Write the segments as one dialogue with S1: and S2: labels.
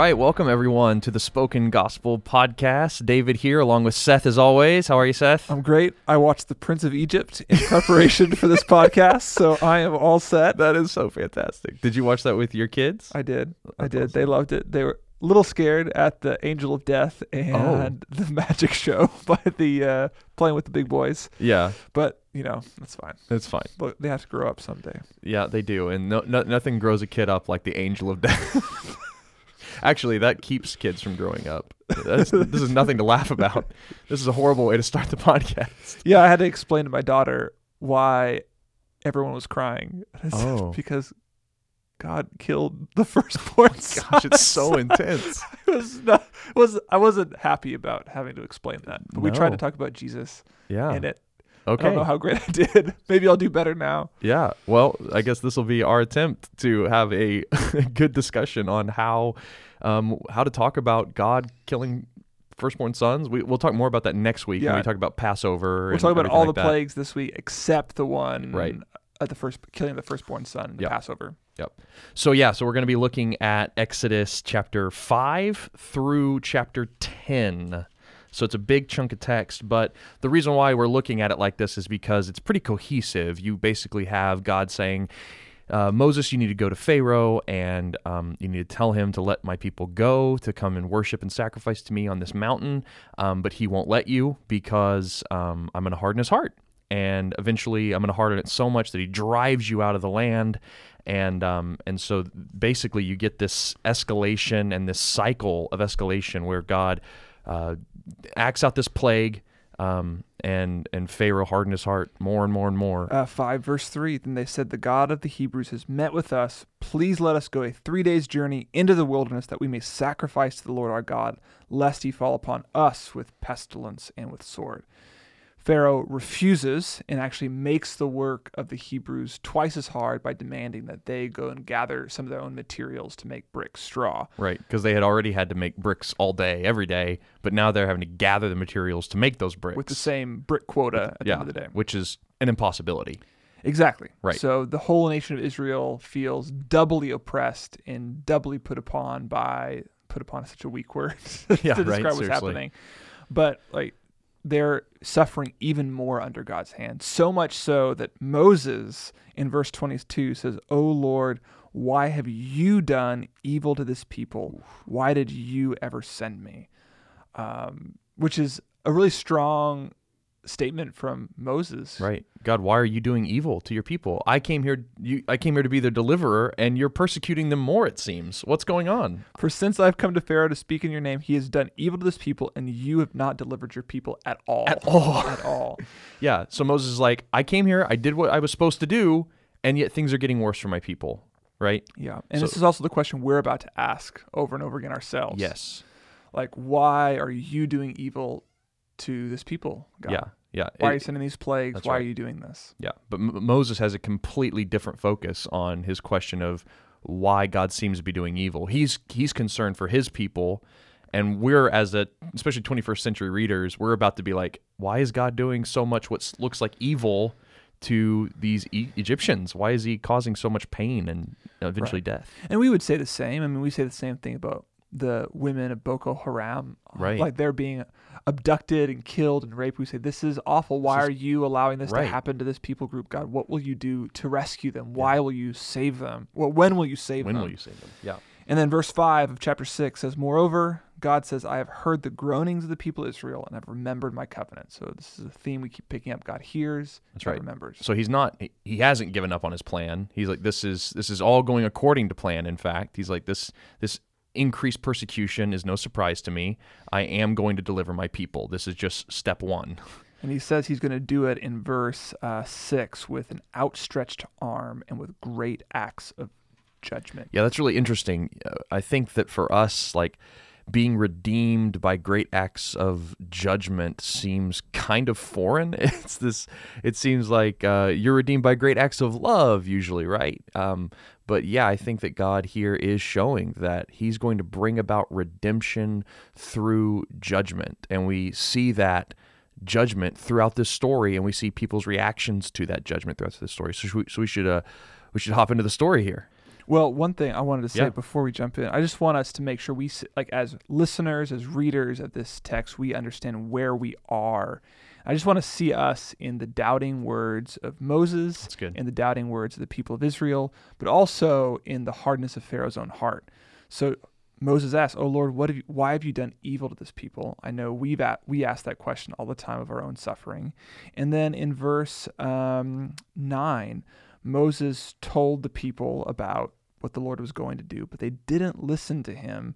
S1: Right, welcome everyone to the Spoken Gospel Podcast. David here, along with Seth as always. How are you, Seth?
S2: I'm great. I watched The Prince of Egypt in preparation for this podcast, so I am all set.
S1: That is so fantastic. Did you watch that with your kids?
S2: I did. I did.
S1: awesome.
S2: They loved it. They were a little scared at the Angel of Death and
S1: Oh.
S2: the magic show by the uh, playing with the big boys,
S1: Yeah,
S2: but you know that's fine.
S1: it's fine.
S2: Look, they have to grow up someday.
S1: Yeah, they do, and no, no, nothing grows a kid up like the angel of death. Actually, that keeps kids from growing up. That's, this is nothing to laugh about. This is a horrible way to start the podcast.
S2: Yeah, I had to explain to my daughter why everyone was crying.
S1: Oh.
S2: because God killed the firstborn oh son.
S1: Gosh, it's so intense.
S2: I was not, was I wasn't happy about having to explain that, but we tried to talk about Jesus
S1: Yeah.
S2: in it. I don't
S1: Okay.
S2: know how great I did. Maybe I'll do better now.
S1: Yeah. Well, I guess this will be our attempt to have a good discussion on how um, how to talk about God killing firstborn sons. We, we'll talk more about that next week when
S2: Yeah.
S1: we talk about Passover.
S2: We'll talk about all
S1: like
S2: the
S1: that.
S2: plagues this week except the one
S1: Right.
S2: at the first killing the firstborn son the
S1: Yep.
S2: Passover. Yep.
S1: So yeah, so we're going to be looking at Exodus chapter 5 through chapter 10. So it's a big chunk of text, but the reason why we're looking at it like this is because it's pretty cohesive. You basically have God saying, uh, Moses, you need to go to Pharaoh and um, you need to tell him to let my people go to come and worship and sacrifice to me on this mountain. Um, but he won't let you because um, I'm going to harden his heart. And eventually, I'm going to harden it so much that he drives you out of the land. And um, and so basically, you get this escalation and this cycle of escalation where God uh, acts out this plague, um, and and Pharaoh hardened his heart more and more and more.
S2: Uh, 5 verse 3 Then they said, The God of the Hebrews has met with us. Please let us go a three days' journey into the wilderness that we may sacrifice to the Lord our God, lest he fall upon us with pestilence and with sword. Pharaoh refuses and actually makes the work of the Hebrews twice as hard by demanding that they go and gather some of their own materials to make brick straw.
S1: Right, because they had already had to make bricks all day, every day, but now they're having to gather the materials to make those bricks.
S2: with the same brick quota at the end of the day.
S1: which is an impossibility.
S2: Exactly.
S1: Right.
S2: So the whole nation of Israel feels doubly oppressed and doubly put upon by put upon is such a weak word
S1: Yeah,
S2: to
S1: right,
S2: describe what's
S1: seriously.
S2: happening. But like they're suffering even more under God's hand. So much so that Moses in verse 22 says, "O Lord, why have you done evil to this people? Why did you ever send me?" Um, which is a really strong statement from Moses.
S1: Right, God, why are you doing evil to your people? I came here, you, I came here to be their deliverer, and you're persecuting them more. It seems. What's going on?
S2: For since I've come to Pharaoh to speak in your name, he has done evil to this people, and you have not delivered your people at all.
S1: At all.
S2: At all.
S1: Yeah. So Moses is like, I came here, I did what I was supposed to do, and yet things are getting worse for my people. Right?
S2: Yeah. And
S1: So-
S2: this is also the question we're about to ask over and over again ourselves.
S1: Yes.
S2: Like, why are you doing evil to this people? God?
S1: Yeah. Yeah.
S2: Why
S1: It-
S2: are you sending these plagues? Why
S1: right.
S2: are you doing this?
S1: Yeah, but M- Moses has a completely different focus on his question of why God seems to be doing evil. He's he's concerned for his people, and we're as a especially 21st century readers, we're about to be like, why is God doing so much what looks like evil to these e- Egyptians? Why is he causing so much pain and eventually death?
S2: And we would say the same. I mean, we say the same thing about the women of Boko Haram.
S1: Right.
S2: Like they're being abducted and killed and raped. We say, this is awful. Why are you allowing this
S1: Right.
S2: to happen to this people group? God, what will you do to rescue them? Why will you save them? Well, when will you save
S1: When
S2: them?
S1: When will you save them? Yeah.
S2: And then verse 5 of chapter 6 says, Moreover, God says, I have heard the groanings of the people of Israel and have remembered my covenant. So this is a theme we keep picking up. God hears,
S1: That's
S2: God
S1: right.
S2: remembers.
S1: So he's not he hasn't given up on his plan. He's like this is this is all going according to plan in fact. He's like this this increased persecution is no surprise to me. I am going to deliver my people. This is just step 1.
S2: And he says he's going to do it in verse uh, 6 with an outstretched arm and with great acts of judgment.
S1: Yeah, that's really interesting. Uh, I think that for us, like being redeemed by great acts of judgment seems kind of foreign. It's this. It seems like uh, you're redeemed by great acts of love, usually, right? Um, but yeah, I think that God here is showing that He's going to bring about redemption through judgment, and we see that judgment throughout this story, and we see people's reactions to that judgment throughout this story. So, we, so we should uh, we should hop into the story here.
S2: Well, one thing I wanted to say
S1: Yeah.
S2: before we jump in, I just want us to make sure we, like, as listeners, as readers of this text, we understand where we are. I just want to see us in the doubting words of Moses,
S1: That's good.
S2: in the doubting words of the people of Israel, but also in the hardness of Pharaoh's own heart. So Moses asks, "Oh Lord, what have you, why have you done evil to this people?" I know we've at, we ask that question all the time of our own suffering. And then in verse um, nine, Moses told the people about what the Lord was going to do, but they didn't listen to him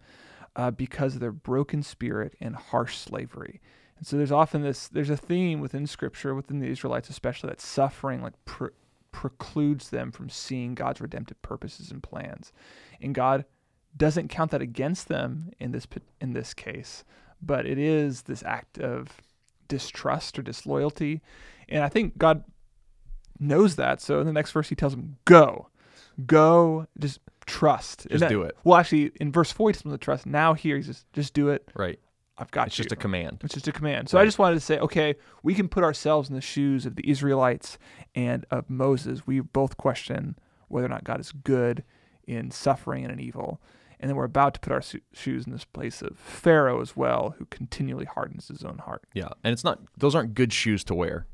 S2: uh, because of their broken spirit and harsh slavery. And so there's often this there's a theme within Scripture, within the Israelites especially, that suffering like pre- precludes them from seeing God's redemptive purposes and plans, and God doesn't count that against them in this in this case, but it is this act of distrust or disloyalty, and I think God knows that. So in the next verse, He tells them, "Go, go, just trust,
S1: Just
S2: that-
S1: do it.
S2: Well, actually, in verse four, he tells them to trust. Now here, He's just just do it.
S1: Right.
S2: I've got
S1: It's
S2: you.
S1: just a command.
S2: It's just a command. So I just wanted to say, okay, we can put ourselves in the shoes of the Israelites and of Moses. We both question whether or not God is good in suffering and in evil. And then we're about to put our shoes in this place of Pharaoh as well, who continually hardens his own heart.
S1: Yeah, and it's not; those aren't good shoes to wear.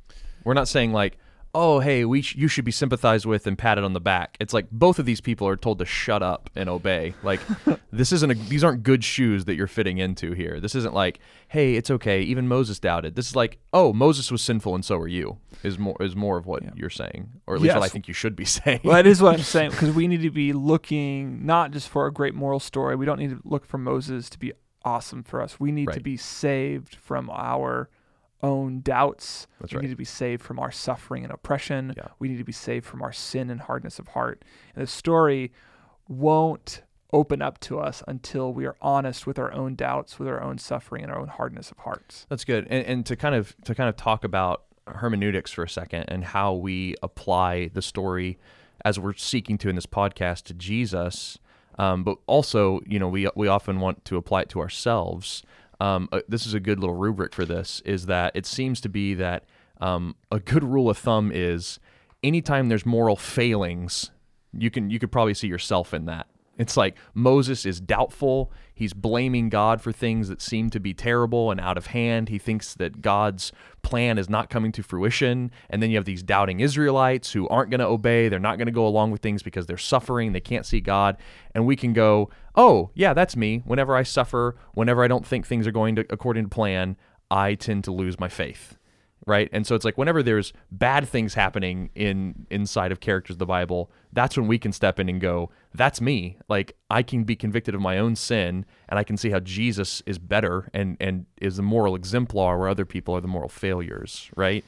S1: We're not saying like, "Oh, hey, we sh- you should be sympathized with and patted on the back." It's like both of these people are told to shut up and obey. Like, this isn't a; these aren't good shoes that you're fitting into here. This isn't like, "Hey, it's okay." Even Moses doubted. This is like, "Oh, Moses was sinful, and so are you." Is more is more of what
S2: Yeah.
S1: you're saying, or at least what I think you should be saying.
S2: Well, that is what I'm saying, because we need to be looking not just for a great moral story. We don't need to look for Moses to be awesome for us. We need to be saved from our own doubts.
S1: That's
S2: we
S1: right.
S2: need to be saved from our suffering and oppression.
S1: Yeah.
S2: We need to be saved from our sin and hardness of heart. And the story won't open up to us until we are honest with our own doubts, with our own suffering, and our own hardness of hearts.
S1: That's good. And, and to kind of to kind of talk about hermeneutics for a second and how we apply the story as we're seeking to in this podcast to Jesus, um, but also you know we we often want to apply it to ourselves. Um, uh, this is a good little rubric for this. Is that it seems to be that um, a good rule of thumb is anytime there's moral failings, you can you could probably see yourself in that. It's like Moses is doubtful. He's blaming God for things that seem to be terrible and out of hand. He thinks that God's plan is not coming to fruition. And then you have these doubting Israelites who aren't going to obey. They're not going to go along with things because they're suffering. They can't see God. And we can go, oh, yeah, that's me. Whenever I suffer, whenever I don't think things are going to, according to plan, I tend to lose my faith right? And so it's like whenever there's bad things happening in inside of characters of the bible that's when we can step in and go that's me. Like i can be convicted of my own sin and i can see how jesus is better and and is the moral exemplar where other people are the moral failures right?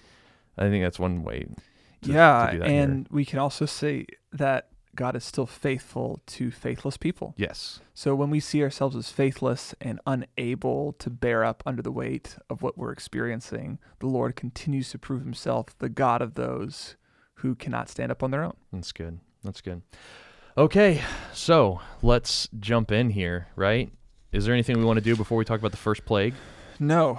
S1: I think that's one way to,
S2: yeah,
S1: to do that here.
S2: and we can also say that God is still faithful to faithless people.
S1: yes.
S2: So when we see ourselves as faithless and unable to bear up under the weight of what we're experiencing, the Lord continues to prove himself the God of those who cannot stand up on their own.
S1: that's good. That's good. Okay so let's jump in here right? Is there anything we want to do before we talk about the first plague?
S2: No,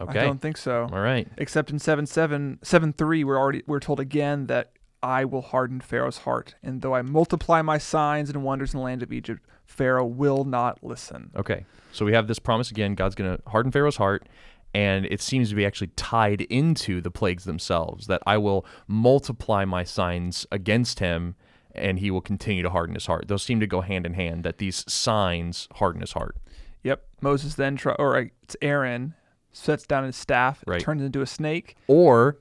S1: okay.
S2: I don't think so.
S1: all right.
S2: Except in 7 7, 7 3, we're already we're told again that I will harden Pharaoh's heart, and though I multiply my signs and wonders in the land of Egypt, Pharaoh will not listen.
S1: Okay. So we have this promise again. God's going to harden Pharaoh's heart. And it seems to be actually tied into the plagues themselves that I will multiply my signs against him and he will continue to harden his heart. Those seem to go hand in hand, that these signs harden his heart.
S2: Yep. Moses then, try, or uh, it's Aaron, sets down his staff,
S1: Right.
S2: turns into a snake.
S1: Or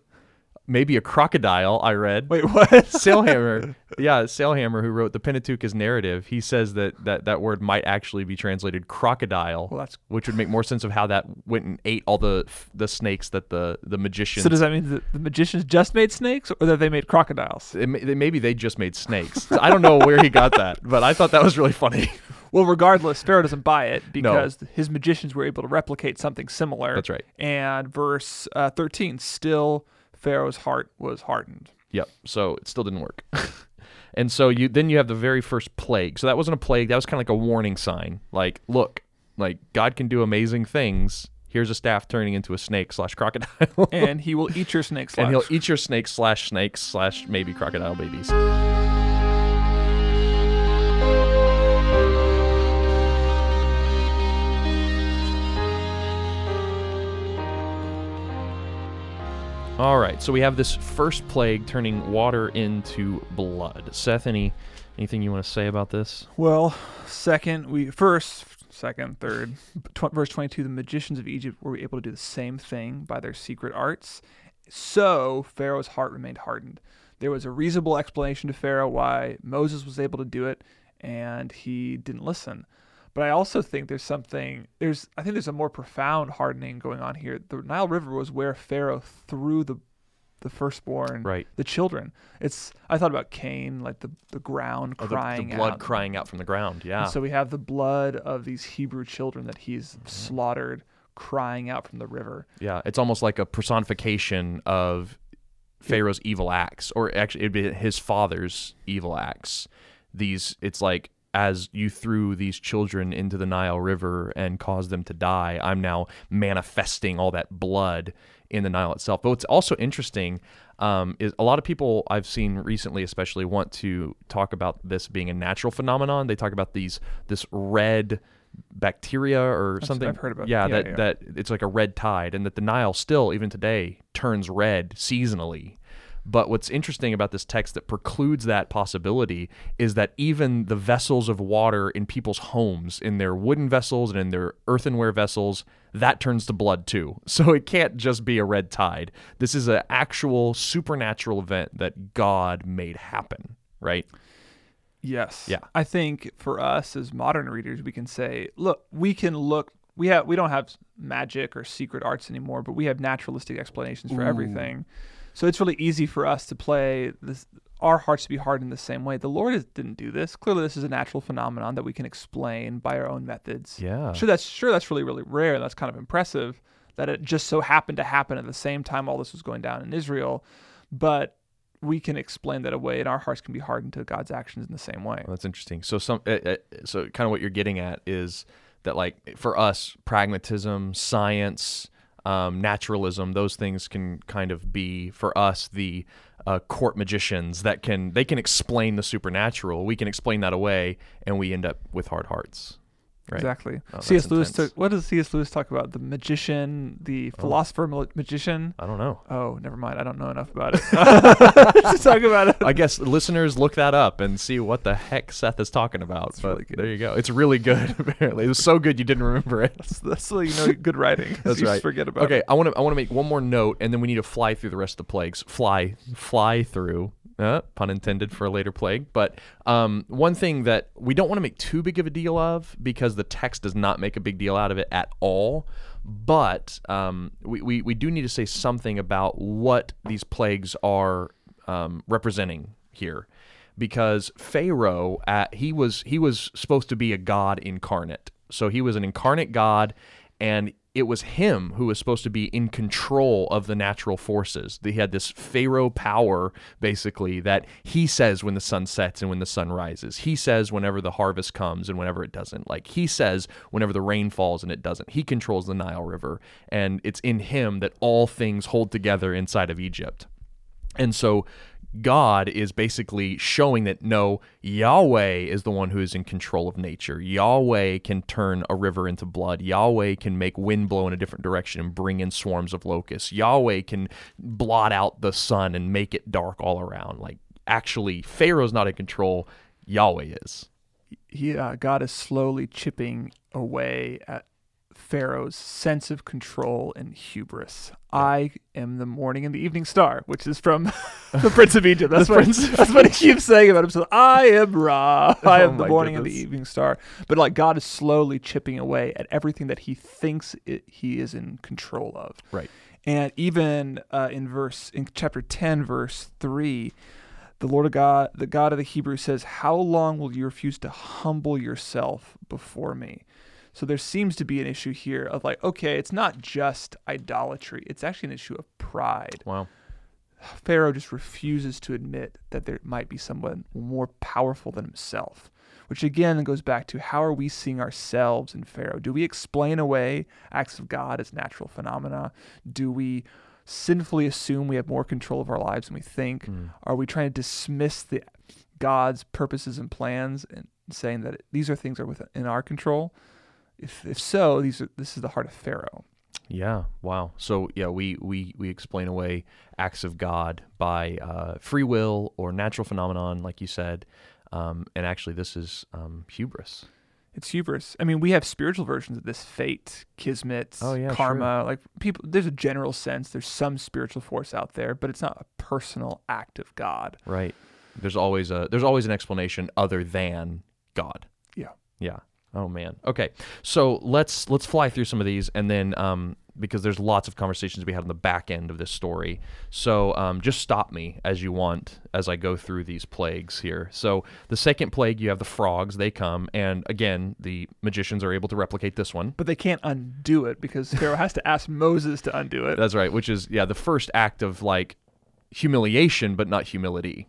S1: maybe a crocodile. I read.
S2: Wait, what?
S1: Sailhamer, yeah, Sailhamer, who wrote the Pentateuch's narrative, he says that, that that word might actually be translated crocodile,
S2: well, that's.
S1: which would make more sense of how that went and ate all the the snakes that the the magicians.
S2: So does that mean that the magicians just made snakes, or that they made crocodiles?
S1: it, maybe they just made snakes. I don't know where he got that, but I thought that was really funny.
S2: Well, regardless, Pharaoh doesn't buy it because his magicians were able to replicate something similar.
S1: That's right.
S2: And verse uh, 13, still Pharaoh's heart was hardened.
S1: Yep. So it still didn't work. and so you then you have the very first plague. So that wasn't a plague. That was kind of like a warning sign. Like, look, like God can do amazing things. Here's a staff turning into a snake slash crocodile.
S2: and he will eat your snakes.
S1: and he'll eat your snake slash snakes slash maybe crocodile babies. All right, so we have this first plague turning water into blood. Seth, any anything you want to say about this?
S2: Well, second, we first, second, third, tw- verse 22, the magicians of Egypt were able to do the same thing by their secret arts. So Pharaoh's heart remained hardened. There was a reasonable explanation to Pharaoh why Moses was able to do it, and he didn't listen. But I also think there's something there's I think there's a more profound hardening going on here. The Nile River was where Pharaoh threw the the firstborn,
S1: Right.
S2: the children. It's I thought about Cain, like the the ground
S1: Oh, the-
S2: crying
S1: the, blood
S2: out.
S1: crying out from the ground. Yeah.
S2: And so we have the blood of these Hebrew children that he's
S1: Mm-hmm.
S2: slaughtered crying out from the river.
S1: Yeah, it's almost like a personification of Pharaoh's evil acts, or actually, it'd be his father's evil acts. These, it's like as you threw these children into the Nile River and caused them to die, I'm now manifesting all that blood in the Nile itself. But what's also interesting um, is a lot of people I've seen recently, especially, want to talk about this being a natural phenomenon. They talk about these this red bacteria or
S2: what
S1: something.
S2: I've heard about.
S1: Yeah,
S2: Yeah,
S1: that
S2: yeah.
S1: that it's like a red tide, and that the Nile still, even today, turns red seasonally. But what's interesting about this text that precludes that possibility is that even the vessels of water in people's homes, in their wooden vessels and in their earthenware vessels, that turns to blood too. So it can't just be a red tide. This is an actual supernatural event that God made happen, right?
S2: Yes.
S1: Yeah.
S2: I think for us as modern readers, we can say, look, we can look. We have we don't have magic or secret arts anymore, but we have naturalistic explanations for
S1: Ooh.
S2: everything. So it's really easy for us to play this. Our hearts to be hardened the same way. The Lord is, didn't do this. Clearly, this is a natural phenomenon that we can explain by our own methods.
S1: Yeah.
S2: Sure, that's sure that's really really rare. That's kind of impressive that it just so happened to happen at the same time all this was going down in Israel, but we can explain that away, and our hearts can be hardened to God's actions in the same way.
S1: Well, that's interesting. So some, uh, uh, so kind of what you're getting at is that like for us, pragmatism, science, um, naturalism, those things can kind of be for us the uh, court magicians that can they can explain the supernatural. We can explain that away, and we end up with hard hearts. Right.
S2: Exactly.
S1: Oh,
S2: C.S. Lewis
S1: intense.
S2: took. What does C.S. Lewis talk about? The magician, the oh. philosopher ma- magician.
S1: I don't know.
S2: Oh, never mind. I don't know enough about it to talk about it.
S1: I guess listeners look that up and see what the heck Seth is talking about. but
S2: really
S1: there you go. It's really good. Apparently, it was so good you didn't remember it.
S2: That's, that's so you know good writing.
S1: That's
S2: you
S1: right.
S2: Just forget about
S1: Okay,
S2: it.
S1: I want to I want to make one more note, and then we need to fly through the rest of the plagues. Fly, fly through. Uh, pun intended for a later plague. But um, one thing that we don't want to make too big of a deal of because the text does not make a big deal out of it at all. But um, we, we, we do need to say something about what these plagues are um, representing here because Pharaoh uh, he was he was supposed to be a god incarnate. So he was an incarnate god and it was him who was supposed to be in control of the natural forces. He had this pharaoh power, basically, that he says when the sun sets and when the sun rises. He says whenever the harvest comes and whenever it doesn't. Like he says whenever the rain falls and it doesn't. He controls the Nile River, and it's in him that all things hold together inside of Egypt. And so God is basically showing that no, Yahweh is the one who is in control of nature. Yahweh can turn a river into blood. Yahweh can make wind blow in a different direction and bring in swarms of locusts. Yahweh can blot out the sun and make it dark all around. Like, actually, Pharaoh's not in control, Yahweh is.
S2: He, uh, God is slowly chipping away at Pharaoh's sense of control and hubris. I am the morning and the evening star, which is from the Prince of Egypt. That's, what, that's what he keeps saying about himself. I am Ra. I
S1: Oh
S2: am the
S1: my
S2: morning and the evening star. But like God is slowly chipping away at everything that he thinks it, he is in control of.
S1: Right.
S2: And even uh, in verse in chapter 10 verse 3 the Lord of God the God of the Hebrews says how long will you refuse to humble yourself before me so there seems to be an issue here of like okay it's not just idolatry it's actually an issue of pride
S1: Wow.
S2: Pharaoh just refuses to admit that there might be someone more powerful than himself which again goes back to how are we seeing ourselves in Pharaoh? Do we explain away acts of God as natural phenomena? Do we sinfully assume we have more control of our lives than we think?
S1: Mm.
S2: Are we trying to dismiss the God's purposes and plans and saying that these are things that are within our control? If if so, these are this is the heart of Pharaoh.
S1: Yeah. Wow. So yeah, we we we explain away acts of God by uh, free will or natural phenomenon, like you said. Um, and actually, this is um, hubris.
S2: It's hubris. I mean, we have spiritual versions of this fate, kismet,
S1: Oh, yeah,
S2: karma. Like people, there's a general sense. There's some spiritual force out there, but it's not a personal act of God.
S1: Right. There's always a there's always an explanation other than God.
S2: Yeah.
S1: Yeah. Oh man. Okay. So let's let's fly through some of these and then um because there's lots of conversations we had on the back end of this story. So um, just stop me as you want as I go through these plagues here. So the second plague, you have the frogs. They come, and again, the magicians are able to replicate this one.
S2: But they can't undo it because Pharaoh has to ask Moses to undo it.
S1: That's right. Which is yeah, the first act of like humiliation, but not humility.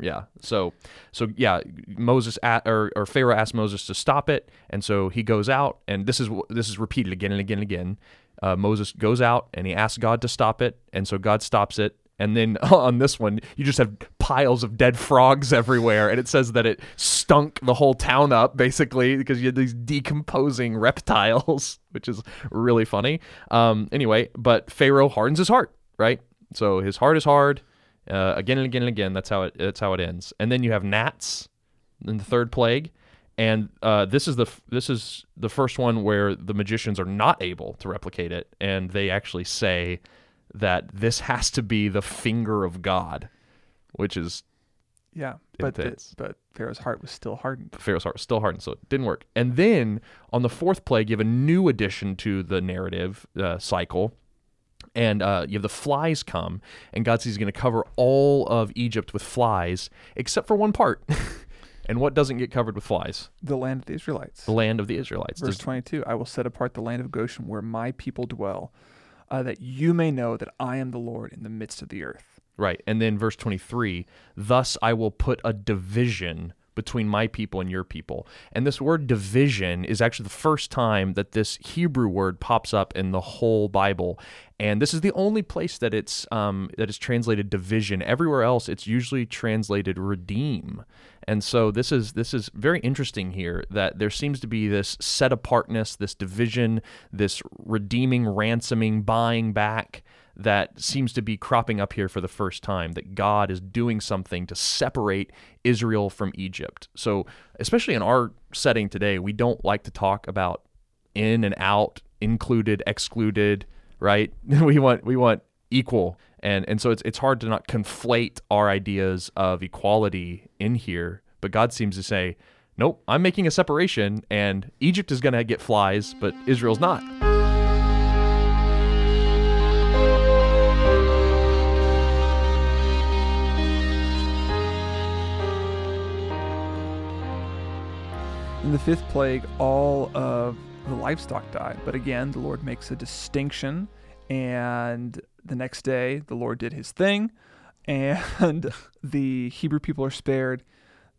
S1: Yeah. So so yeah, Moses a or or Pharaoh asked Moses to stop it, and so he goes out, and this is this is repeated again and again and again. Uh, Moses goes out and he asks God to stop it, and so God stops it. And then on this one, you just have piles of dead frogs everywhere, and it says that it stunk the whole town up, basically, because you had these decomposing reptiles, which is really funny. Um, anyway, but Pharaoh hardens his heart, right? So his heart is hard, uh, again and again and again. That's how it. That's how it ends. And then you have gnats in the third plague, and uh, this is the f- this is the first one where the magicians are not able to replicate it, and they actually say that this has to be the finger of God, which is
S2: Yeah, but the, but Pharaoh's heart was still hardened.
S1: Pharaoh's heart was still hardened, so it didn't work. And then on the fourth plague, you have a new addition to the narrative uh, cycle. And uh, you have the flies come, and God says He's going to cover all of Egypt with flies, except for one part. and what doesn't get covered with flies?
S2: The land of the Israelites.
S1: The land of the Israelites.
S2: Verse
S1: Does-
S2: 22 I will set apart the land of Goshen where my people dwell, uh, that you may know that I am the Lord in the midst of the earth.
S1: Right. And then verse 23 Thus I will put a division between my people and your people. And this word division is actually the first time that this Hebrew word pops up in the whole Bible. And this is the only place that it's um, that is translated division. Everywhere else, it's usually translated redeem. And so this is this is very interesting here that there seems to be this set apartness, this division, this redeeming, ransoming, buying back that seems to be cropping up here for the first time that God is doing something to separate Israel from Egypt. So, especially in our setting today, we don't like to talk about in and out, included, excluded, right? we want we want equal. And and so it's it's hard to not conflate our ideas of equality in here, but God seems to say, "Nope, I'm making a separation and Egypt is going to get flies, but Israel's not."
S2: In the fifth plague, all of the livestock died. But again, the Lord makes a distinction. And the next day, the Lord did his thing. And the Hebrew people are spared.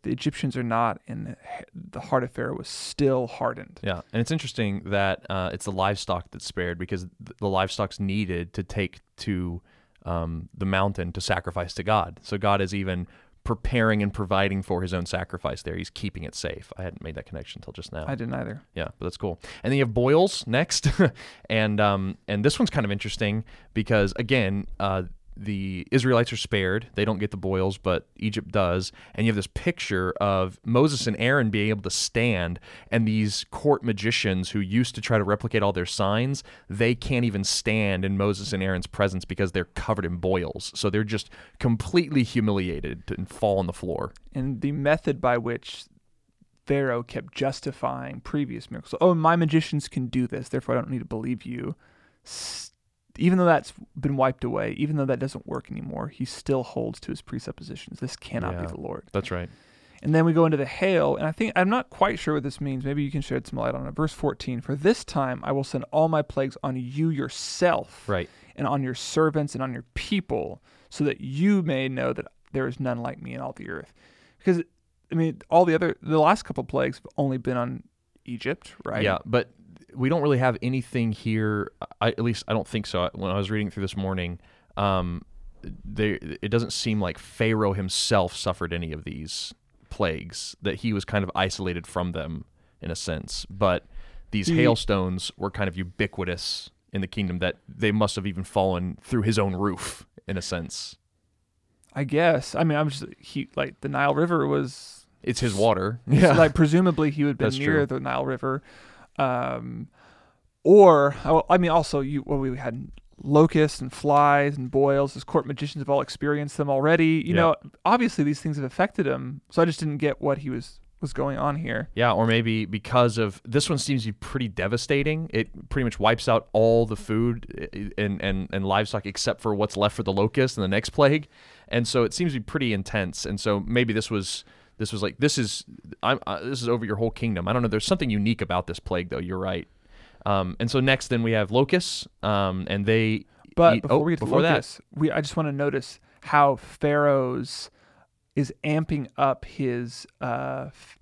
S2: The Egyptians are not. And the heart of Pharaoh was still hardened.
S1: Yeah, and it's interesting that uh, it's the livestock that's spared because the livestock's needed to take to um, the mountain to sacrifice to God. So God is even preparing and providing for His own sacrifice there. He's keeping it safe. I hadn't made that connection until just now.
S2: I didn't either.
S1: Yeah, but that's cool. And then you have boils next, and um, and this one's kind of interesting because again, uh, the Israelites are spared; they don't get the boils, but Egypt does. And you have this picture of Moses and Aaron being able to stand, and these court magicians who used to try to replicate all their signs, they can't even stand in Moses and Aaron's presence because they're covered in boils. So they're just completely humiliated and fall on the floor.
S2: And the method by which Pharaoh kept justifying previous miracles. Oh, my magicians can do this, therefore I don't need to believe you. Even though that's been wiped away, even though that doesn't work anymore, he still holds to his presuppositions. This cannot
S1: Yeah.
S2: be the Lord.
S1: That's right.
S2: And then we go into the hail, and I think I'm not quite sure what this means. Maybe you can shed some light on it. Verse 14 For this time I will send all my plagues on you yourself,
S1: Right.
S2: and on your servants and on your people, so that you may know that there is none like me in all the earth. Because, I mean, all the other, the last couple plagues have only been on Egypt, right?
S1: Yeah, but we don't really have anything here. I, at least I don't think so. When I was reading through this morning, um, there it doesn't seem like Pharaoh himself suffered any of these plagues. That he was kind of isolated from them in a sense. But these
S2: He-
S1: hailstones were kind of ubiquitous in the kingdom. That they must have even fallen through his own roof in a sense.
S2: I guess. I mean, I'm just, he, like, the Nile River was
S1: It's his water.
S2: So, like presumably he would have been
S1: That's
S2: near
S1: true.
S2: the Nile River, um, or oh, I mean also you well we had locusts and flies and boils. His court magicians have all experienced them already. You
S1: Yeah.
S2: know, obviously these things have affected him. So I just didn't get what he was was going on here.
S1: Yeah, or maybe because of this one seems to be pretty devastating. It pretty much wipes out all the food eh, and, and, and livestock except for what's left for the locust and the next plague. And so it seems to be pretty intense. And so maybe this was this was like this is I'm uh, this is over your whole kingdom. I don't know. There's something unique about this plague though. You're right. Um, and so next then we have locusts, um, and they
S2: But
S1: eat-
S2: before
S1: oh,
S2: we get to
S1: before that,
S2: we I just want to notice how Pharaoh's is amping up his uh f-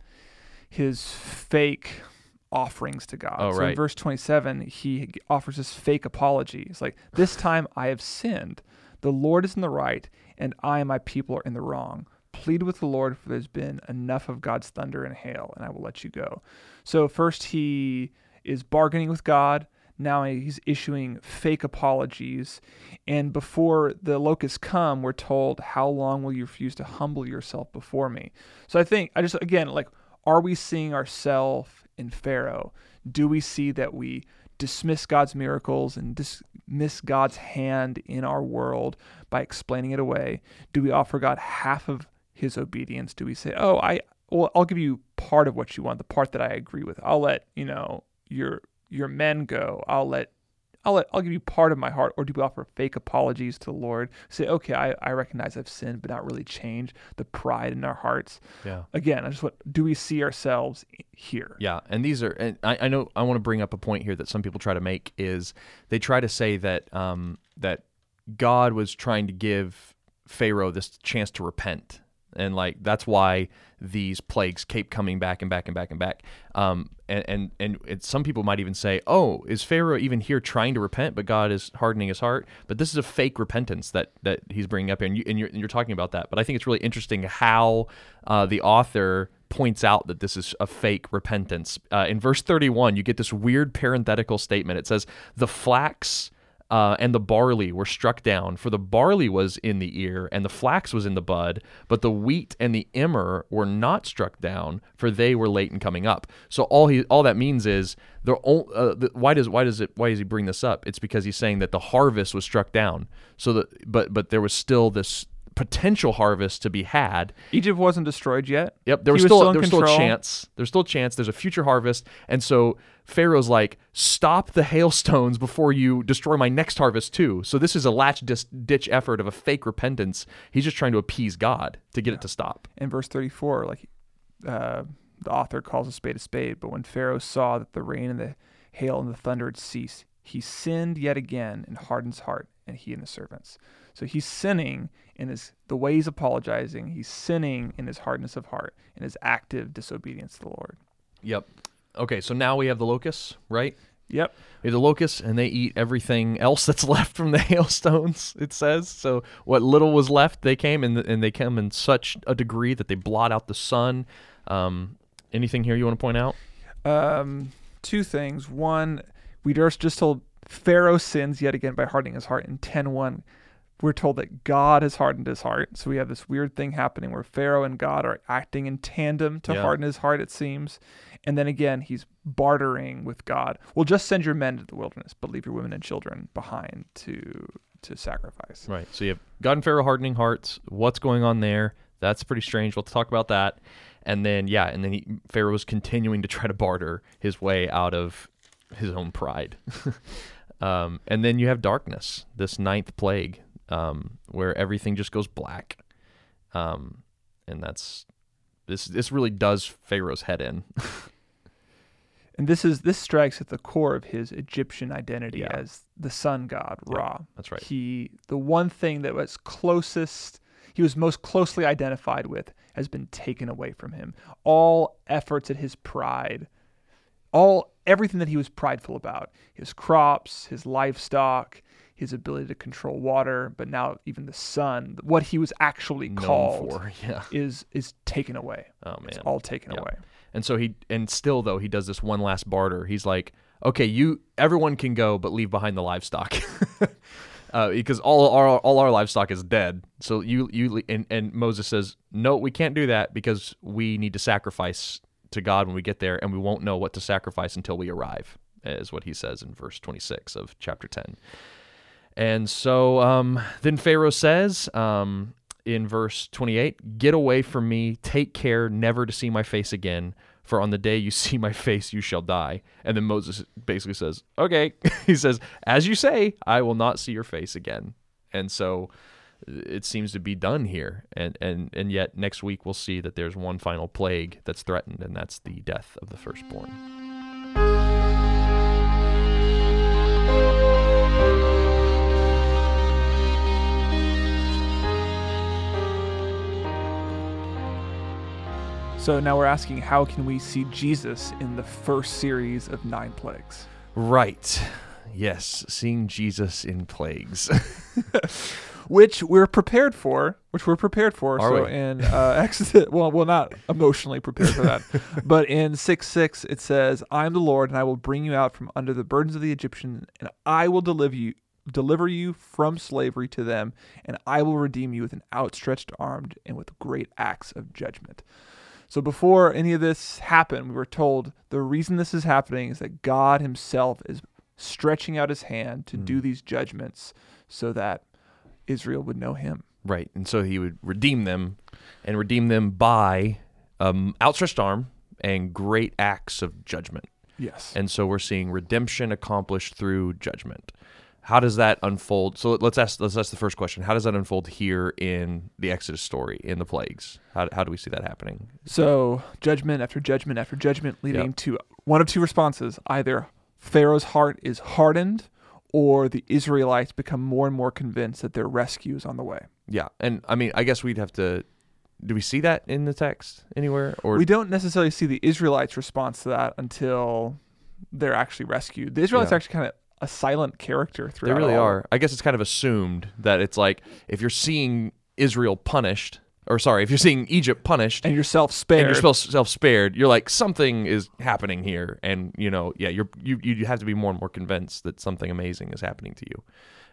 S2: his fake offerings to God.
S1: Oh,
S2: so in verse 27, he offers this fake apology. It's like, "This time I have sinned. The Lord is in the right, and I and my people are in the wrong. Plead with the Lord, for there's been enough of God's thunder and hail, and I will let you go." So first he is bargaining with God. Now he's issuing fake apologies. And before the locusts come, we're told, How long will you refuse to humble yourself before me? So I think, I just, again, like, are we seeing ourselves in Pharaoh? Do we see that we dismiss God's miracles and dismiss God's hand in our world by explaining it away? Do we offer God half of his obedience? Do we say, Oh, I, well, I'll give you part of what you want, the part that I agree with. I'll let, you know, your your men go. I'll let I'll let I'll give you part of my heart, or do we offer fake apologies to the Lord? Say, okay, I, I recognize I've sinned, but not really change the pride in our hearts.
S1: yeah.
S2: Again, I just want do we see ourselves here?
S1: Yeah, and these are, and I, I know I want to bring up a point here that some people try to make is they try to say that um, that God was trying to give Pharaoh this chance to repent, and like that's why these plagues keep coming back and back and back and back. Um, and and and some people might even say, oh, is Pharaoh even here trying to repent, but God is hardening his heart? But this is a fake repentance that that he's bringing up here, and, you, and you're and you're talking about that. But I think it's really interesting how uh, the author points out that this is a fake repentance. Uh, in verse 31, you get this weird parenthetical statement. It says, The flax uh, and the barley were struck down, for the barley was in the ear and the flax was in the bud, but the wheat and the emmer were not struck down, for they were late in coming up. So all he all that means is the, uh, the why does why does it why does he bring this up? It's because he's saying that the harvest was struck down. So that but but there was still this potential harvest to be had
S2: Egypt wasn't destroyed yet.
S1: Yep, there was,
S2: was
S1: still,
S2: still
S1: there was still a chance. There's still a chance. There's a future harvest, and so Pharaoh's like, "Stop the hailstones before you destroy my next harvest too." So this is a latch dis- ditch effort of a fake repentance. He's just trying to appease God to get it to stop.
S2: in verse 34, like uh, the author calls a spade a spade, but when Pharaoh saw that the rain and the hail and the thunder had ceased, he sinned yet again and hardened his heart, and he and the servants. So he's sinning in his the way he's apologizing. He's sinning in his hardness of heart, and his active disobedience to the Lord.
S1: Yep. Okay, so now we have the locusts, right?
S2: Yep.
S1: We have the locusts, and they eat everything else that's left from the hailstones. It says so. What little was left, they came and and they come in such a degree that they blot out the sun. Um, anything here you want to point out?
S2: Um, two things. One, we just just told Pharaoh sins yet again by hardening his heart in 10:1. we're told that God has hardened his heart. So we have this weird thing happening where Pharaoh and God are acting in tandem to
S1: Yeah.
S2: harden his heart, it seems. And then again, he's bartering with God. Well, just send your men to the wilderness, but leave your women and children behind to to sacrifice.
S1: Right. So you have God and Pharaoh hardening hearts. What's going on there? That's pretty strange. We'll talk about that. And then yeah, and then he, Pharaoh was continuing to try to barter his way out of his own pride. um, and then you have darkness, this ninth plague, um, where everything just goes black. Um, and that's this. This really does Pharaoh's head in.
S2: And this is this strikes at the core of his Egyptian identity
S1: Yeah.
S2: as the sun god
S1: Yeah,
S2: Ra.
S1: that's right.
S2: He the one thing that was closest he was most closely identified with has been taken away from him. All efforts at his pride, all everything that he was prideful about, his crops, his livestock, his ability to control water, but now even the sun, what he was actually
S1: Known
S2: called
S1: for yeah.
S2: is is taken away.
S1: Oh man.
S2: It's all taken
S1: Yeah.
S2: away.
S1: And so he and still though he does this one last barter. He's like, okay, you everyone can go, but leave behind the livestock. Uh, because all our all our livestock is dead, so you you and, and Moses says no, we can't do that because we need to sacrifice to God when we get there, and we won't know what to sacrifice until we arrive, is what he says in verse twenty six of chapter ten. And so um, then Pharaoh says um, in verse 28 Get away from me, take care never to see my face again, for on the day you see my face, you shall die. And then Moses basically says, Okay. he says, As you say, I will not see your face again. And so it seems to be done here. And, and, and yet next week we'll see that there's one final plague that's threatened, and that's the death of the firstborn.
S2: So now we're asking how can we see Jesus in the first series of nine plagues?
S1: Right. Yes, seeing Jesus in plagues.
S2: Which we're prepared for, which we're prepared for.
S1: Are
S2: so
S1: we?
S2: in uh, Exodus, well, well, not emotionally prepared for that, but in six six it says, "I am the Lord, and I will bring you out from under the burdens of the Egyptian, and I will deliver you, deliver you from slavery to them, and I will redeem you with an outstretched arm and with great acts of judgment." So before any of this happened, we were told the reason this is happening is that God Himself is stretching out His hand to do these judgments, so that Israel would know Him.
S1: Right. And so he would redeem them and redeem them by um, outstretched arm and great acts of judgment.
S2: Yes.
S1: And so we're seeing redemption accomplished through judgment. How does that unfold? So let's ask let's ask the first question. How does that unfold here in the Exodus story, in the plagues? How, how do we see that happening?
S2: So judgment after judgment after judgment, leading
S1: Yep.
S2: to one of two responses: either Pharaoh's heart is hardened, or the Israelites become more and more convinced that their rescue is on the way.
S1: Yeah. And I mean, I guess we'd have to do we see that in the text anywhere or
S2: we don't necessarily see the Israelites' response to that until they're actually rescued. The Israelites
S1: Yeah.
S2: are actually kind of a silent character throughout.
S1: They really
S2: all-
S1: are. I guess it's kind of assumed that it's like if you're seeing Israel punished, or sorry, if you're seeing Egypt punished
S2: And yourself spared.
S1: and you're self spared, you're like something is happening here, and you know, yeah, you're you you have to be more and more convinced that something amazing is happening to you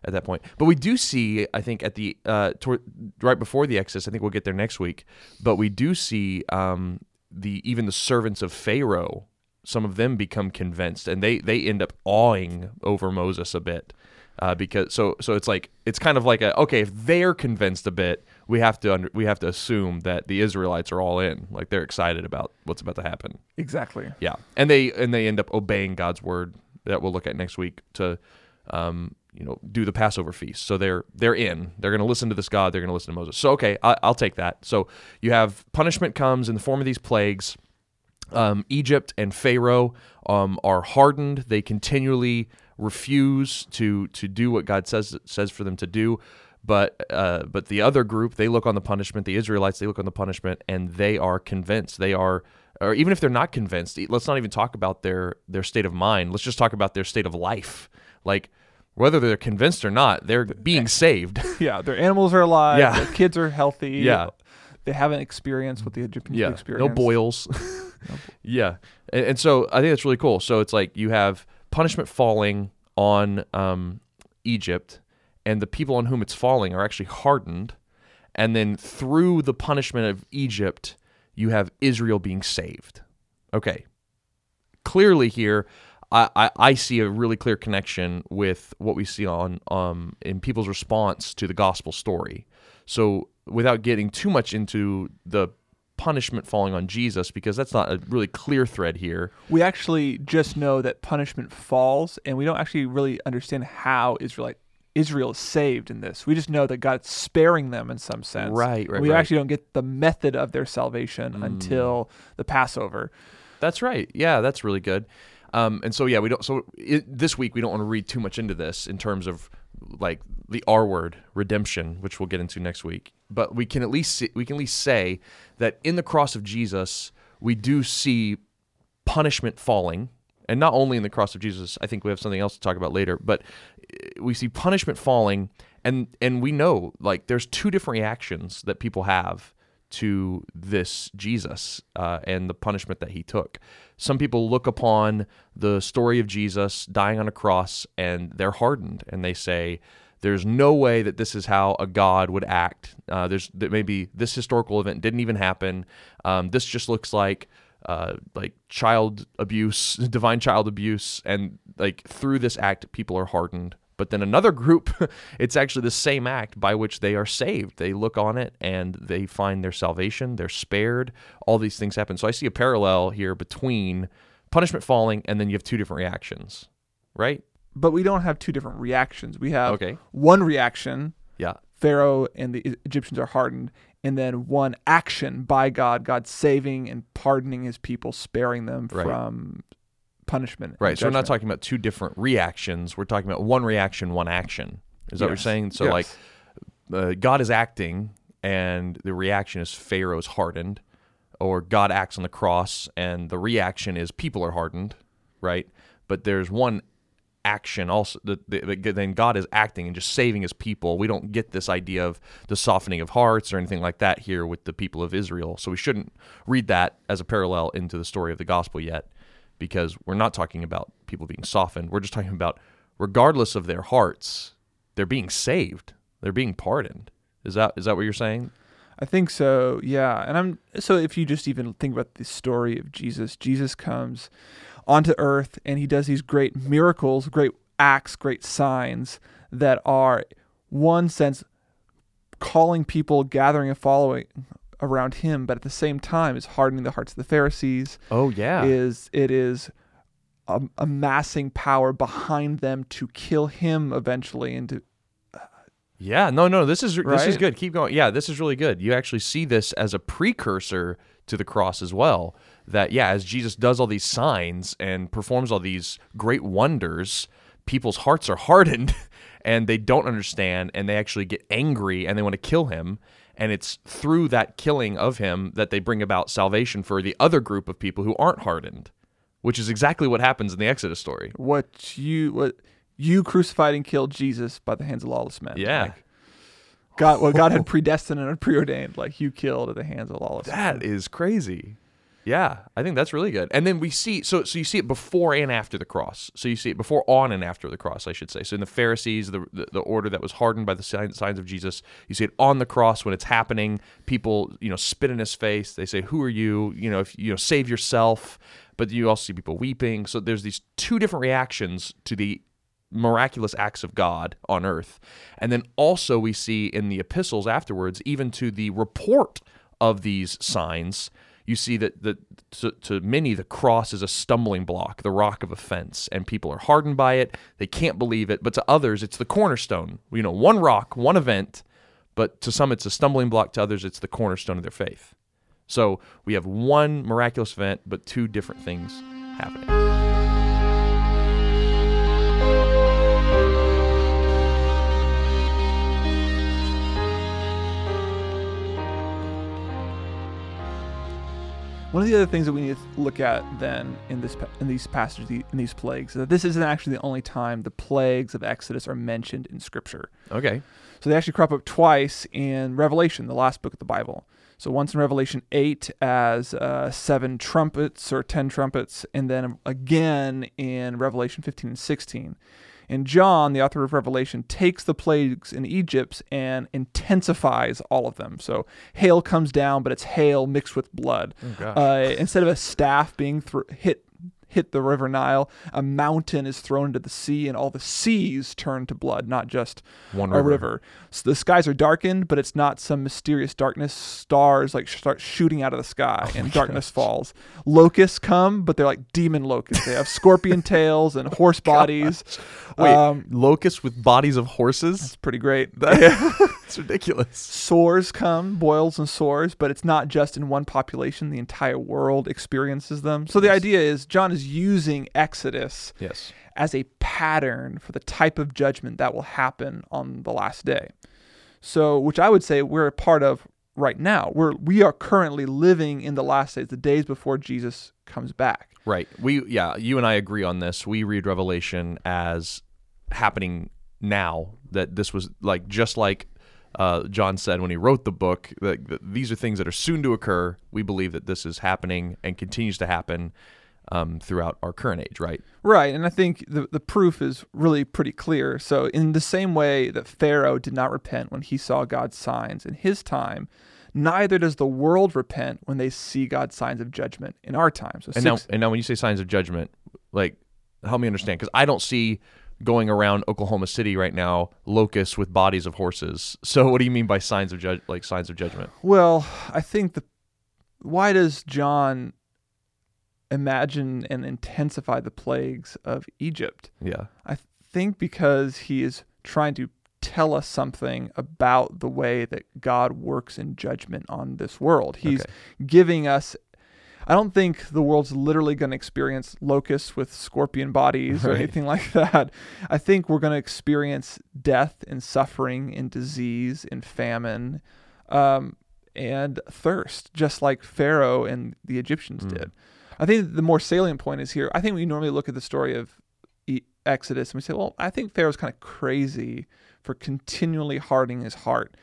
S1: at that point. But we do see, I think, at the uh, toward, right before the Exodus, I think we'll get there next week. But we do see um, the even the servants of Pharaoh. Some of them become convinced, and they they end up awing over Moses a bit. Uh, because so so it's like it's kind of like a okay if they're convinced a bit we have to under, we have to assume that the Israelites are all in. Like they're excited about what's about to happen.
S2: Exactly.
S1: yeah. And they and they end up obeying God's word that we'll look at next week to um you know do the Passover feast. So they're they're in. They're going to listen to this God. They're going to listen to Moses. So okay I, I'll take that. So you have punishment comes in the form of these plagues. Um, Egypt and Pharaoh um, are hardened. They continually refuse to to do what God says says for them to do. But uh, but the other group, they look on the punishment. The Israelites, they look on the punishment, and they are convinced. They are, or even if they're not convinced, let's not even talk about their their state of mind. Let's just talk about their state of life. Like whether they're convinced or not, they're being saved.
S2: Yeah, their animals are alive.
S1: Yeah.
S2: Their kids are healthy.
S1: Yeah.
S2: They haven't experienced what the Egyptians
S1: yeah,
S2: experienced.
S1: no boils. yeah, and, and so I think that's really cool. So it's like you have punishment falling on um, Egypt, and the people on whom it's falling are actually hardened. And then through the punishment of Egypt, you have Israel being saved. Okay. Clearly here, I, I, I see a really clear connection with what we see on um in people's response to the gospel story. So without getting too much into the punishment falling on Jesus, because that's not a really clear thread here.
S2: We actually just know that punishment falls, and we don't actually really understand how Israelite Israel is saved in this. We just know that God's sparing them in some sense.
S1: Right, right,
S2: We
S1: right.
S2: actually don't get the method of their salvation until the Passover.
S1: That's right. Yeah, that's really good. Um, and so yeah, we don't. So it, this week we don't want to read too much into this in terms of like the R word, redemption, which we'll get into next week. But we can at least see, we can at least say that in the cross of Jesus we do see punishment falling, and not only in the cross of Jesus. I think we have something else to talk about later, but eh, we see punishment falling, and and we know like there's two different reactions that people have to this Jesus uh, and the punishment that he took. Some people look upon the story of Jesus dying on a cross and they're hardened and they say, there's no way that this is how a God would act. Uh, there's that maybe this historical event didn't even happen. Um, this just looks like uh, like child abuse, divine child abuse, and like through this act, people are hardened. But then another group, it's actually the same act by which they are saved. They look on it and they find their salvation. They're spared. All these things happen. So I see a parallel here between punishment falling and then you have two different reactions, right?
S2: But we don't have two different reactions. We have
S1: Okay.
S2: one reaction
S1: Yeah.
S2: Pharaoh and the Egyptians are hardened, and then one action by God, God saving and pardoning his people, sparing them
S1: Right.
S2: from punishment.
S1: Right. So we're not talking about two different reactions. We're talking about one reaction, one action. Is that what you're saying? So
S2: Yes.
S1: like uh, God is acting and the reaction is Pharaoh's hardened, or God acts on the cross and the reaction is people are hardened, right? But there's one action also that- that then God is acting and just saving his people. We don't get this idea of the softening of hearts or anything like that here with the people of Israel. So we shouldn't read that as a parallel into the story of the gospel yet because we're not talking about people being softened. We're just talking about regardless of their hearts, they're being saved. They're being pardoned. Is that is that what you're saying?
S2: I think so, yeah. And I'm so if you just even think about the story of Jesus, Jesus comes onto earth and he does these great miracles, great acts, great signs that are one sense calling people, gathering a following around him, but at the same time is hardening the hearts of the Pharisees.
S1: Oh yeah.
S2: Is it is um, amassing power behind them to kill him eventually and to
S1: Yeah, no, no, this is this is good. Keep going. Yeah, this is really good. You actually see this as a precursor to the cross as well. That yeah, as Jesus does all these signs and performs all these great wonders, people's hearts are hardened and they don't understand and they actually get angry and they want to kill him. And it's through that killing of him that they bring about salvation for the other group of people who aren't hardened, which is exactly what happens in the Exodus story.
S2: what you what you crucified and killed Jesus by the hands of lawless men.
S1: Yeah.
S2: Like, God, what God had predestined and preordained, like you killed at the hands of lawless. men.
S1: That is crazy. Yeah, I think that's really good. And then we see so so you see it before and after the cross. So you see it before, on, and after the cross, I should say. So in the Pharisees, the the, the order that was hardened by the signs of Jesus, you see it on the cross when it's happening. People, you know, spit in his face. They say, "Who are you?" You know, if you know, save yourself. But you also see people weeping. So there's these two different reactions to the miraculous acts of God on earth. And then also we see in the epistles afterwards, even to the report of these signs, you see that the, to, to many the cross is a stumbling block, the rock of offense, and people are hardened by it. They can't believe it. But to others, it's the cornerstone. You know, one rock, one event, but to some it's a stumbling block. To others, it's the cornerstone of their faith. So we have one miraculous event, but two different things happening.
S2: One of the other things that we need to look at then in this in these passages in these plagues is that this isn't actually the only time the plagues of Exodus are mentioned in Scripture.
S1: Okay.
S2: So they actually crop up twice in Revelation, the last book of the Bible. So once in Revelation 8 as uh, seven trumpets or ten trumpets, and then again in Revelation 15 and 16. And John, the author of Revelation, takes the plagues in Egypt and intensifies all of them. So hail comes down, but it's hail mixed with blood.
S1: gosh.
S2: Uh, instead of a staff being thr hit hit the river Nile, a mountain is thrown into the sea, and all the seas turn to blood, not just
S1: One
S2: a
S1: river.
S2: river. So the skies are darkened, but it's not some mysterious darkness. Stars like start shooting out of the sky,
S1: Oh
S2: and darkness falls. Locusts come, but they're like demon locusts. They have scorpion tails and horse bodies.
S1: Wait,
S2: Um,
S1: locusts with bodies of horses?
S2: it's pretty great.
S1: That's ridiculous.
S2: Sores come, boils and sores, but it's not just in one population. The entire world experiences them. So the idea is John is using Exodus
S1: Yes.
S2: as a pattern for the type of judgment that will happen on the last day. So, which I would say we're a part of right now. We're we are currently living in the last days, the days before Jesus comes back.
S1: Right. We yeah, you and I agree on this. We read Revelation as happening now. That this was like just like uh, John said when he wrote the book. That, that these are things that are soon to occur. We believe that this is happening and continues to happen um, throughout our current age. Right.
S2: Right, and I think the the proof is really pretty clear. So, in the same way that Pharaoh did not repent when he saw God's signs in his time, neither does the world repent when they see God's signs of judgment in our time. So,
S1: And
S2: six,
S1: now and now when you say signs of judgment, like help me understand because I don't see going around Oklahoma City right now locusts with bodies of horses. So what do you mean by signs of judge like signs of judgment?
S2: Well, I think the why does John imagine and intensify the plagues of Egypt?
S1: Yeah.
S2: I think because he is trying to tell us something about the way that God works in judgment on this world. He's
S1: Okay.
S2: giving us I don't think the world's literally going to experience locusts with scorpion bodies or anything like that. I think we're going to experience death and suffering and disease and famine um, and thirst, just like Pharaoh and the Egyptians
S1: Mm.
S2: did. I think the more salient point is here. I think we normally look at the story of Exodus and we say, well, I think Pharaoh's kind of crazy for continually hardening his heart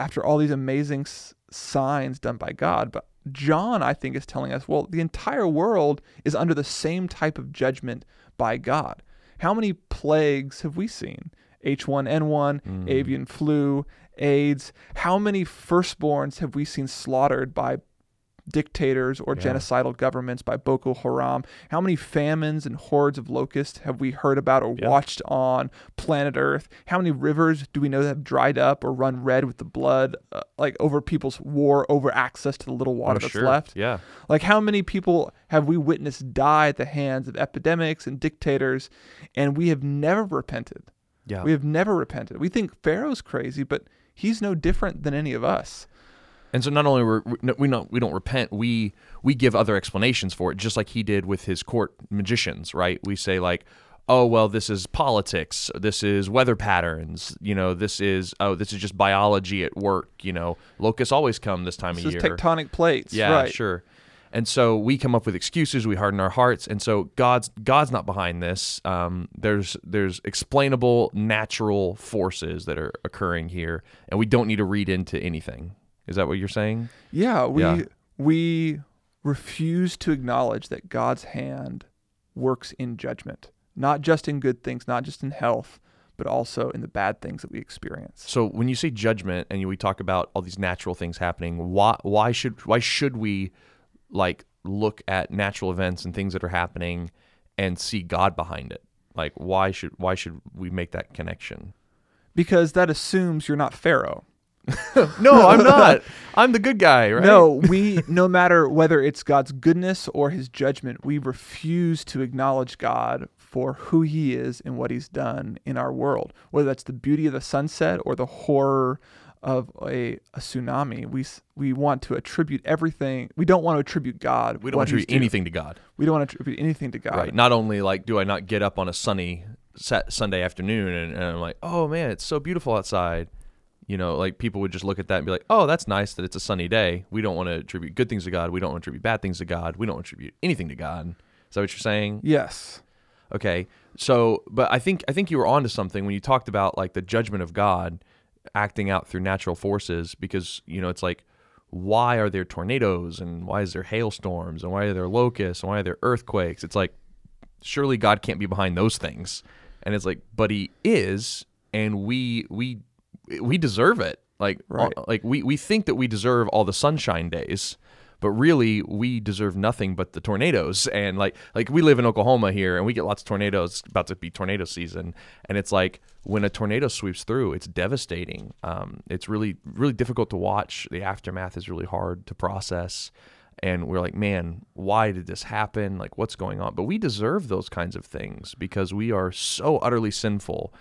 S2: after all these amazing s- signs done by God. But John, I think, is telling us, well, the entire world is under the same type of judgment by God. How many plagues have we seen? H1N1,
S1: Mm.
S2: avian flu, AIDS. How many firstborns have we seen slaughtered by dictators or
S1: Yeah.
S2: genocidal governments by Boko Haram? How many famines and hordes of locusts have we heard about or
S1: Yeah.
S2: watched on planet Earth? How many rivers do we know that have dried up or run red with the blood, uh, like over people's war over access to the little water
S1: Oh,
S2: that's
S1: sure.
S2: left?
S1: Yeah.
S2: Like, how many people have we witnessed die at the hands of epidemics and dictators, and we have never repented?
S1: Yeah.
S2: We have never repented. We think Pharaoh's crazy, but he's no different than any of us.
S1: And so not only we we don't we don't repent, we we give other explanations for it, just like he did with his court magicians, right? We say like, oh well, this is politics, this is weather patterns, you know, this is oh this is just biology at work, you know, locusts always come this time
S2: This
S1: of
S2: is
S1: year.
S2: tectonic plates,
S1: yeah,
S2: right?
S1: sure. And so we come up with excuses, we harden our hearts, and so God's God's not behind this. Um, there's there's explainable natural forces that are occurring here, and we don't need to read into anything. Is that what you're saying?
S2: Yeah, we
S1: Yeah.
S2: we refuse to acknowledge that God's hand works in judgment, not just in good things, not just in health, but also in the bad things that we experience.
S1: So when you say judgment and we talk about all these natural things happening, why why should why should we like look at natural events and things that are happening and see God behind it? Like why should why should we make that connection?
S2: Because that assumes you're not Pharaoh.
S1: No, I'm not. I'm the good guy, right?
S2: No, we no matter whether it's God's goodness or his judgment, we refuse to acknowledge God for who he is and what he's done in our world. Whether that's the beauty of the sunset or the horror of a, a tsunami, we we want to attribute everything. We don't want to attribute God.
S1: we don't
S2: what he's
S1: attribute anything to God.
S2: We don't want to attribute anything to God.
S1: Right. Not only like do I not get up on a sunny Sunday afternoon and, and I'm like, oh man, it's so beautiful outside. You know, like people would just look at that and be like, oh, that's nice that it's a sunny day. We don't want to attribute good things to God. We don't want to attribute bad things to God. We don't attribute anything to God. Is that what you're saying?
S2: Yes.
S1: Okay. So, but I think I think you were onto something when you talked about like the judgment of God acting out through natural forces because, you know, it's like why are there tornadoes and why is there hailstorms and why are there locusts and why are there earthquakes? It's like surely God can't be behind those things. and it's like, but he is, and we we we deserve it. Like
S2: Right.
S1: all- like we we think that we deserve all the sunshine days. But really, we deserve nothing but the tornadoes, and like like we live in Oklahoma here, and we get lots of tornadoes. It's about to be tornado season, and it's like when a tornado sweeps through, it's devastating. Um, it's really really difficult to watch. The aftermath is really hard to process, and we're like, man, why did this happen? Like, what's going on? But we deserve those kinds of things because we are so utterly sinful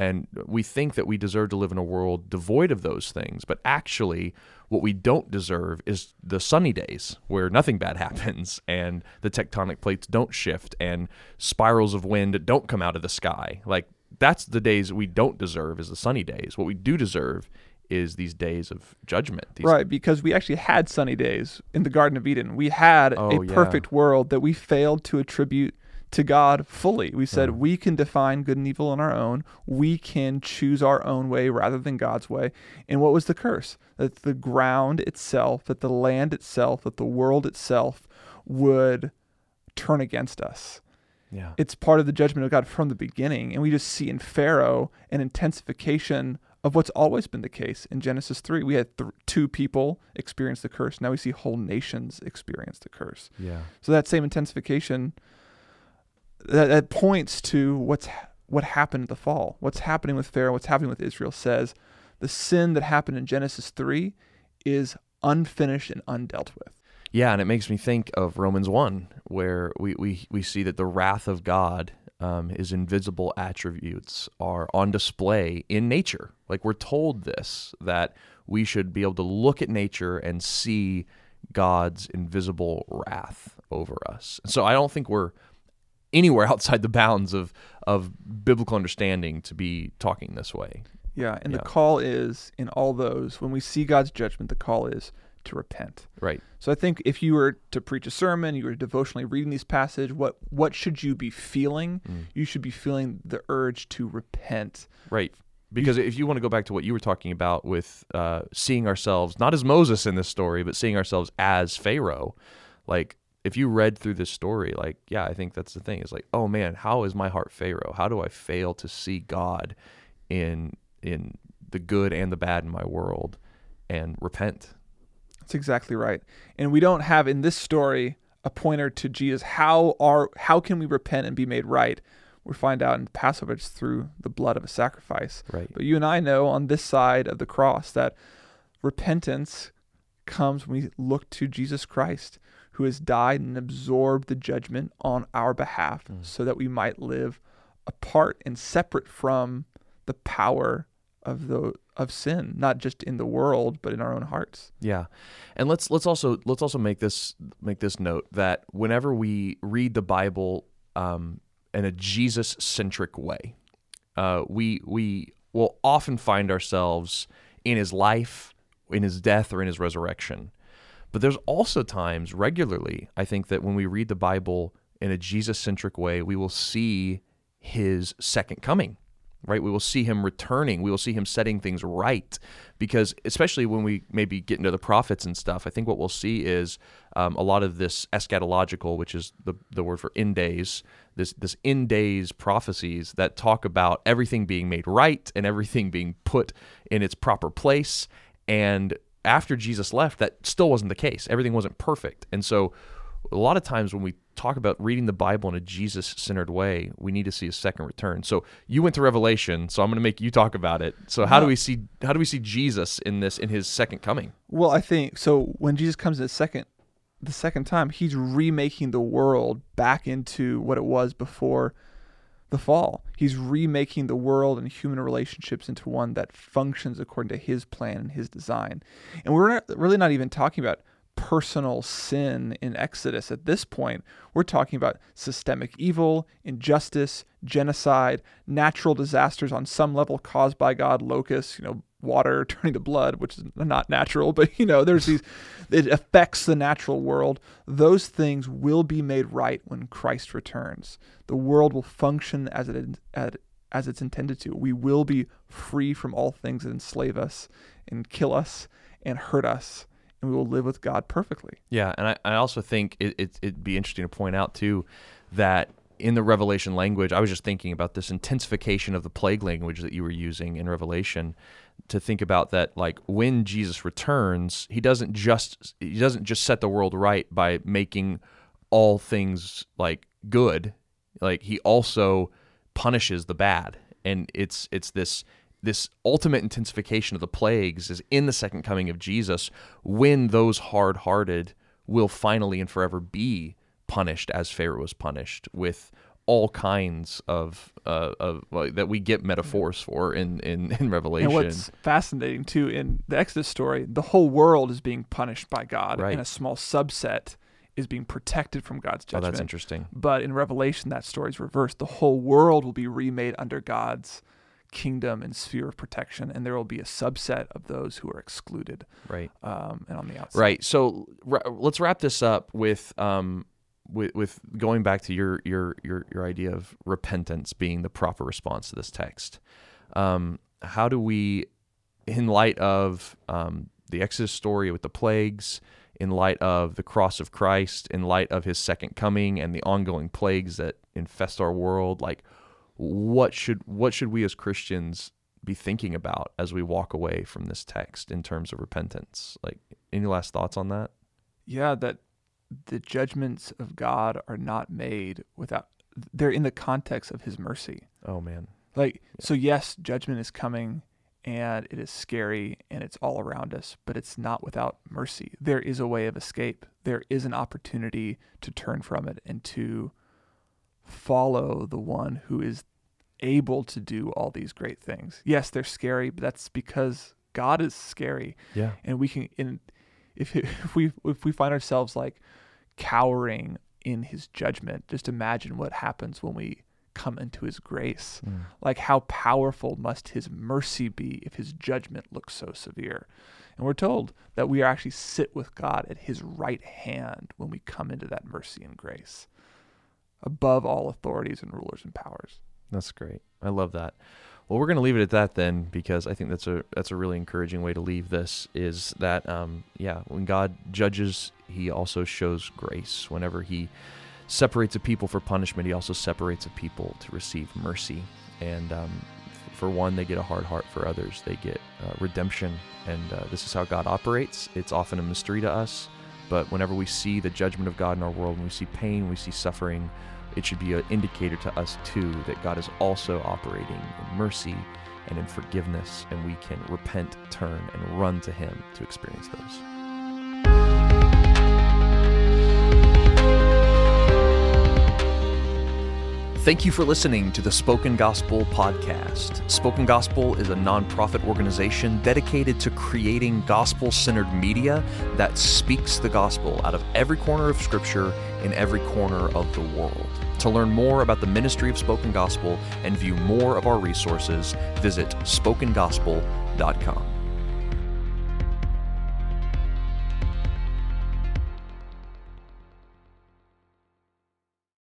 S1: and we think that we deserve to live in a world devoid of those things but actually what we don't deserve is the sunny days where nothing bad happens and the tectonic plates don't shift and spirals of wind don't come out of the sky like that's the days we don't deserve is the sunny days what we do deserve is these days of judgment these
S2: Right, because we actually had sunny days in the Garden of Eden. We had
S1: Oh,
S2: a
S1: yeah.
S2: perfect world that we failed to attribute to God fully. We said
S1: Mm.
S2: we can define good and evil on our own. We can choose our own way rather than God's way. And what was the curse? That the ground itself, that the land itself, that the world itself would turn against us.
S1: yeah
S2: It's part of the judgment of God from the beginning. And we just see in Pharaoh an intensification of what's always been the case. In Genesis 3, we had th- two people experience the curse. Now we see whole nations experience the curse.
S1: yeah
S2: So that same intensification that, that points to what's what happened at the fall. What's happening with Pharaoh, what's happening with Israel says the sin that happened in Genesis 3 is unfinished and undealt with.
S1: Yeah, and it makes me think of Romans 1, where we, we, we see that the wrath of God, um, his invisible attributes, are on display in nature. Like we're told this, that we should be able to look at nature and see God's invisible wrath over us. So I don't think we're anywhere outside the bounds of, of biblical understanding to be talking this way.
S2: Yeah, and
S1: Yeah.
S2: the call is in all those when we see God's judgment, the call is to repent.
S1: Right.
S2: So I think if you were to preach a sermon, you were devotionally reading these passages, what what should you be feeling?
S1: Mm.
S2: You should be feeling the urge to repent.
S1: Right. Because if you want to go back to what you were talking about with uh, seeing ourselves, not as Moses in this story, but seeing ourselves as Pharaoh, like if you read through this story, like, yeah, I think that's the thing. It's like, oh man, how is my heart Pharaoh? How do I fail to see God in in the good and the bad in my world and repent?
S2: That's exactly right. And we don't have in this story a pointer to Jesus. How are how can we repent and be made right? We find out in Passover it's through the blood of a sacrifice.
S1: Right.
S2: But you and I know on this side of the cross that repentance comes when we look to Jesus Christ, who has died and absorbed the judgment on our behalf
S1: Mm.
S2: so that we might live apart and separate from the power of the of sin, not just in the world, but in our own hearts.
S1: Yeah, and let's let's also let's also make this make this note that whenever we read the Bible um, in a Jesus centric way, uh, we we will often find ourselves in His life, in His death, or in His resurrection. But there's also times regularly, I think that when we read the Bible in a Jesus centric way, we will see His second coming right? We will see him returning. We will see him setting things right. Because, especially when we maybe get into the prophets and stuff, I think what we'll see is um, a lot of this eschatological, which is the, the word for end days, this, this end days prophecies that talk about everything being made right and everything being put in its proper place. And after Jesus left, that still wasn't the case. Everything wasn't perfect. And so, a lot of times when we talk about reading the Bible in a Jesus centered way, we need to see a second return. So you went to Revelation, so I'm going to make you talk about it. So how do we see how do we see Jesus in this in his second coming?
S2: Well, I think so. When Jesus comes in the second, the second time, he's remaking the world back into what it was before the fall. He's remaking the world and human relationships into one that functions according to his plan and his design. And we're not, really not even talking about personal sin in Exodus at this point. We're talking about systemic evil, injustice, genocide, natural disasters on some level caused by God, locusts, you know, water turning to blood, which is not natural, but you know, there's these it affects the natural world. Those things will be made right when Christ returns. The world will function as it as, as it's intended to. We will be free from all things that enslave us and kill us and hurt us, and we will live with God perfectly.
S1: Yeah, and I, I also think it, it, it'd be interesting to point out too that in the Revelation language, I was just thinking about this intensification of the plague language that you were using in Revelation to think about that like when Jesus returns, he doesn't just he doesn't just set the world right by making all things like good. Like he also punishes the bad. And it's it's this this ultimate intensification of the plagues is in the second coming of Jesus when those hard-hearted will finally and forever be punished as Pharaoh was punished with all kinds of, uh, of like, that we get metaphors for in, in, in Revelation.
S2: And what's fascinating too in the Exodus story, the whole world is being punished by God,
S1: Right.
S2: and a small subset is being protected from God's judgment.
S1: oh, that's interesting.
S2: But in Revelation, that story is reversed. The whole world will be remade under God's kingdom and sphere of protection, and there will be a subset of those who are excluded
S1: Right.
S2: um, and on the outside.
S1: Right. So ra- let's wrap this up with um with with going back to your your your your idea of repentance being the proper response to this text. Um, how do we, in light of um, the Exodus story with the plagues, in light of the cross of Christ, in light of His second coming and the ongoing plagues that infest our world, like what should what should we as Christians be thinking about as we walk away from this text in terms of repentance? Like, any last thoughts on that?
S2: Yeah, that the judgments of God are not made without, they're in the context of His mercy.
S1: Oh man,
S2: Like, so yes, judgment is coming and it is scary and it's all around us, but it's not without mercy. There is a way of escape. There is an opportunity to turn from it and to follow the one who is able to do all these great things. Yes, they're scary, but that's because God is scary
S1: yeah,
S2: and we can in if if we if we find ourselves like cowering in his judgment just imagine what happens when we come into his grace
S1: Mm.
S2: like how powerful must his mercy be if his judgment looks so severe and we're told that we actually sit with God at his right hand when we come into that mercy and grace above all authorities and rulers and powers
S1: that's great. I love that. Well, we're going to leave it at that then, because I think that's a that's a really encouraging way to leave this. Is that um, yeah, when God judges, He also shows grace. Whenever He separates a people for punishment, He also separates a people to receive mercy. And um, for one, they get a hard heart. For others, they get uh, redemption. And uh, this is how God operates. It's often a mystery to us, but whenever we see the judgment of God in our world, when we see pain, we see suffering, it should be an indicator to us too that God is also operating in mercy and in forgiveness, and we can repent, turn, and run to Him to experience those. Thank you for listening to the Spoken Gospel podcast. Spoken Gospel is a nonprofit organization dedicated to creating gospel centered media that speaks the gospel out of every corner of Scripture in every corner of the world. To learn more about the ministry of Spoken Gospel and view more of our resources, visit spokengospel.com.